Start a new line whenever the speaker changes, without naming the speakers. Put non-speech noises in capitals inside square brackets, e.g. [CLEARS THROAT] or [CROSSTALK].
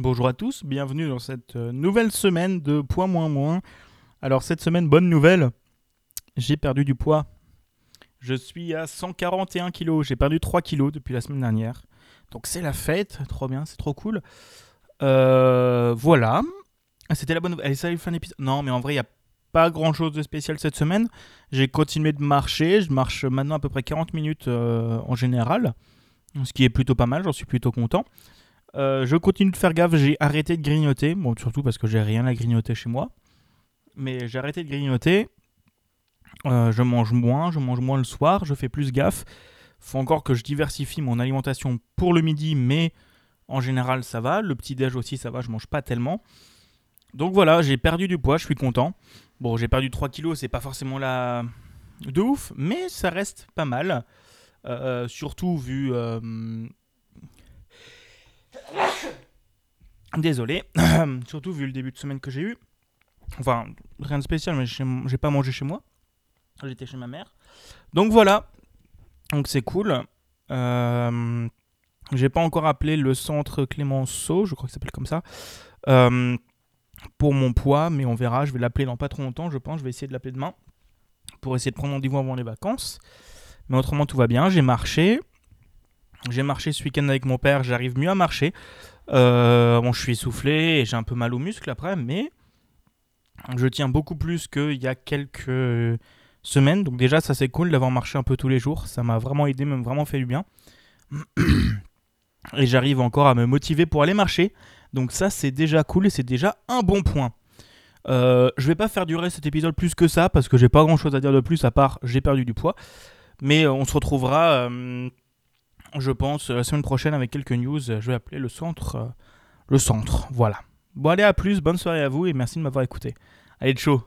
Bonjour à tous, bienvenue dans cette euh, nouvelle semaine de poids moins moins. Alors cette semaine, bonne nouvelle, j'ai perdu du poids. Je suis à 141 kg, j'ai perdu 3 kg depuis la semaine dernière. Donc c'est la fête, trop bien, c'est trop cool. Euh, voilà, ah, c'était la bonne nouvelle. Allez, ça fin d'épisode. Non, mais en vrai, il n'y a pas grand chose de spécial cette semaine. J'ai continué de marcher, je marche maintenant à peu près 40 minutes euh, en général, ce qui est plutôt pas mal, j'en suis plutôt content. Euh, je continue de faire gaffe, j'ai arrêté de grignoter, bon, surtout parce que j'ai rien à grignoter chez moi. Mais j'ai arrêté de grignoter. Euh, je mange moins, je mange moins le soir, je fais plus gaffe. Faut encore que je diversifie mon alimentation pour le midi, mais en général ça va. Le petit déj aussi ça va, je mange pas tellement. Donc voilà, j'ai perdu du poids, je suis content. Bon, j'ai perdu 3 kilos, c'est pas forcément la de ouf, mais ça reste pas mal. Euh, surtout vu Désolé, [CLEARS THROAT] surtout vu le début de semaine que j'ai eu. Enfin, rien de spécial, mais j'ai pas mangé chez moi. J'étais chez ma mère. Donc voilà, donc c'est cool. Euh, j'ai pas encore appelé le centre Clémenceau, je crois ça s'appelle comme ça, euh, pour mon poids, mais on verra. Je vais l'appeler dans pas trop longtemps, je pense. Je vais essayer de l'appeler demain pour essayer de prendre rendez-vous avant les vacances. Mais autrement, tout va bien. J'ai marché. J'ai marché ce week-end avec mon père, j'arrive mieux à marcher. Euh, bon, je suis essoufflé et j'ai un peu mal aux muscles après, mais je tiens beaucoup plus qu'il y a quelques semaines. Donc déjà, ça c'est cool d'avoir marché un peu tous les jours. Ça m'a vraiment aidé, même vraiment fait du bien. Et j'arrive encore à me motiver pour aller marcher. Donc ça, c'est déjà cool et c'est déjà un bon point. Euh, je vais pas faire durer cet épisode plus que ça parce que j'ai pas grand chose à dire de plus à part j'ai perdu du poids. Mais on se retrouvera. Euh, je pense, la semaine prochaine avec quelques news. Je vais appeler le centre. Euh, le centre, voilà. Bon, allez, à plus, bonne soirée à vous et merci de m'avoir écouté. Allez, chaud